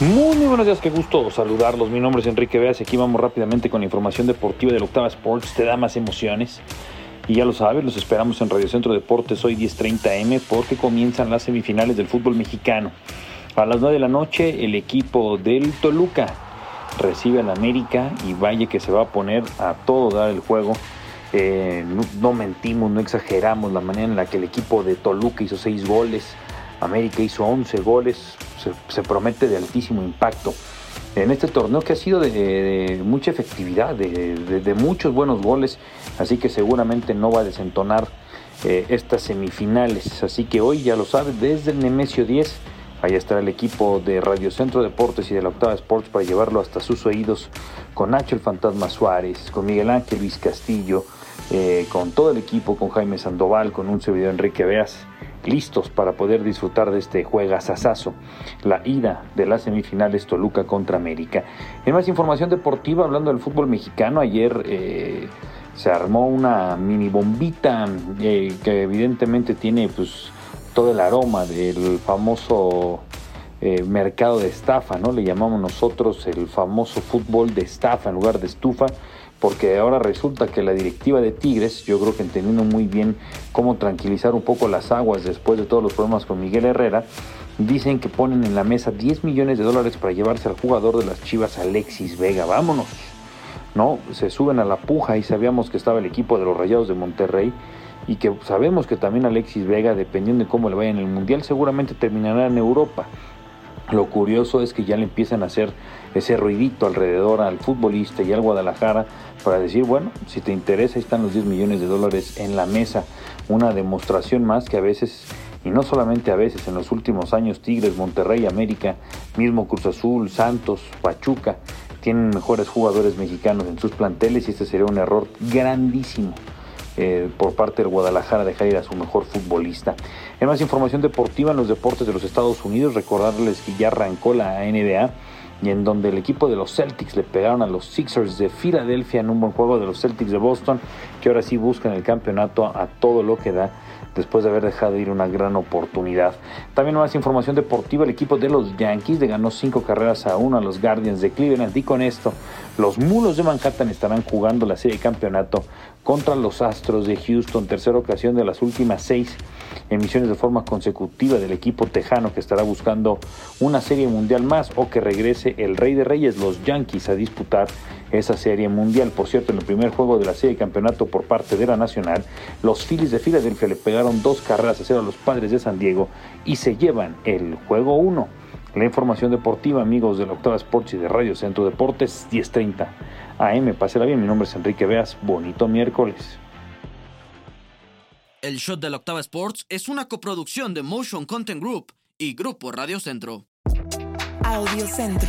Muy, buenos días, qué gusto saludarlos. Mi nombre es Enrique Veas y aquí vamos rápidamente con información deportiva de la Octava Sports. Te da más emociones. Y ya lo sabes, los esperamos en Radio Centro Deportes hoy 10.30M porque comienzan las semifinales del fútbol mexicano. A las 9 de la noche el equipo del Toluca recibe al América y vaya que se va a poner a todo dar el juego. Eh, no, no mentimos, no exageramos la manera en la que el equipo de Toluca hizo 6 goles. América hizo 11 goles, se, promete de altísimo impacto. En este torneo que ha sido de, mucha efectividad, de, muchos buenos goles, así que seguramente no va a desentonar eh, estas semifinales. Así que hoy ya lo sabe, desde el Nemesio 10, ahí estará el equipo de Radio Centro Deportes y de la Octava Sports para llevarlo hasta sus oídos con Nacho el Fantasma Suárez, con Miguel Ángel Luis Castillo, eh, con todo el equipo, con Jaime Sandoval, con un servidor Enrique Veas listos para poder disfrutar de este juegazazazo, la ida de las semifinales Toluca contra América. En más información deportiva, hablando del fútbol mexicano, ayer eh, se armó una mini bombita eh, que evidentemente tiene pues todo el aroma del famoso eh, mercado de estafa, ¿no? Le llamamos nosotros el famoso fútbol de estafa en lugar de estufa porque ahora resulta que la directiva de Tigres, yo creo que entendiendo muy bien cómo tranquilizar un poco las aguas después de todos los problemas con Miguel Herrera, dicen que ponen en la mesa 10 millones de dólares para llevarse al jugador de las Chivas, Alexis Vega. Vámonos. No, se suben a la puja y sabíamos que estaba el equipo de los Rayados de Monterrey y que sabemos que también Alexis Vega, dependiendo de cómo le vaya en el Mundial, seguramente terminará en Europa. Lo curioso es que ya le empiezan a hacer ese ruidito alrededor al futbolista y al Guadalajara para decir, bueno, si te interesa, ahí están los 10 millones de dólares en la mesa. Una demostración más que a veces, y no solamente a veces, en los últimos años, Tigres, Monterrey, América, mismo Cruz Azul, Santos, Pachuca, tienen mejores jugadores mexicanos en sus planteles y este sería un error grandísimo. Eh, por parte del Guadalajara dejar ir a su mejor futbolista. En más información deportiva en los deportes de los Estados Unidos, recordarles que ya arrancó la NBA y en donde el equipo de los Celtics le pegaron a los Sixers de Filadelfia en un buen juego de los Celtics de Boston, que ahora sí buscan el campeonato a, a todo lo que da después de haber dejado ir una gran oportunidad. También más información deportiva, el equipo de los Yankees le ganó cinco carreras a uno a los Guardians de Cleveland y con esto los Mulos de Manhattan estarán jugando la serie de campeonato contra los Astros de Houston, tercera ocasión de las últimas seis emisiones de forma consecutiva del equipo tejano que estará buscando una serie mundial más o que regrese el Rey de Reyes, los Yankees, a disputar esa serie mundial. Por cierto, en el primer juego de la serie de campeonato por parte de la Nacional, los Phillies de Filadelfia le pegaron dos carreras a cero a los Padres de San Diego y se llevan el juego 1. La información deportiva, amigos de la Octava Sports y de Radio Centro Deportes, 10:30 AM. Pásela bien, mi nombre es Enrique Veas. Bonito miércoles. El Shot de la Octava Sports es una coproducción de Motion Content Group y Grupo Radio Centro. Audio Centro.